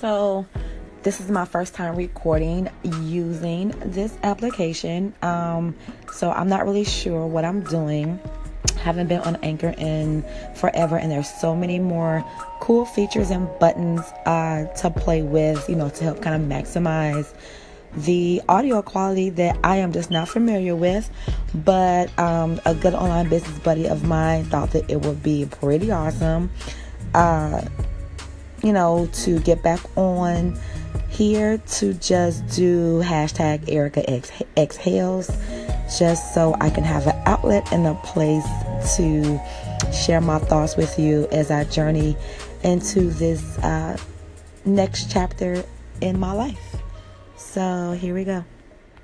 So, this is my first time recording using this application. Um, so, I'm not really sure what I'm doing. Haven't been on Anchor in forever, and there's so many more cool features and buttons uh, to play with, you know, to help kind of maximize the audio quality that I am just not familiar with. But um, a good online business buddy of mine thought that it would be pretty awesome, uh, you know, to get back on here to just do hashtag Erica exhales, just so I can have an outlet and a place to share my thoughts with you as I journey into this uh, next chapter in my life. So here we go.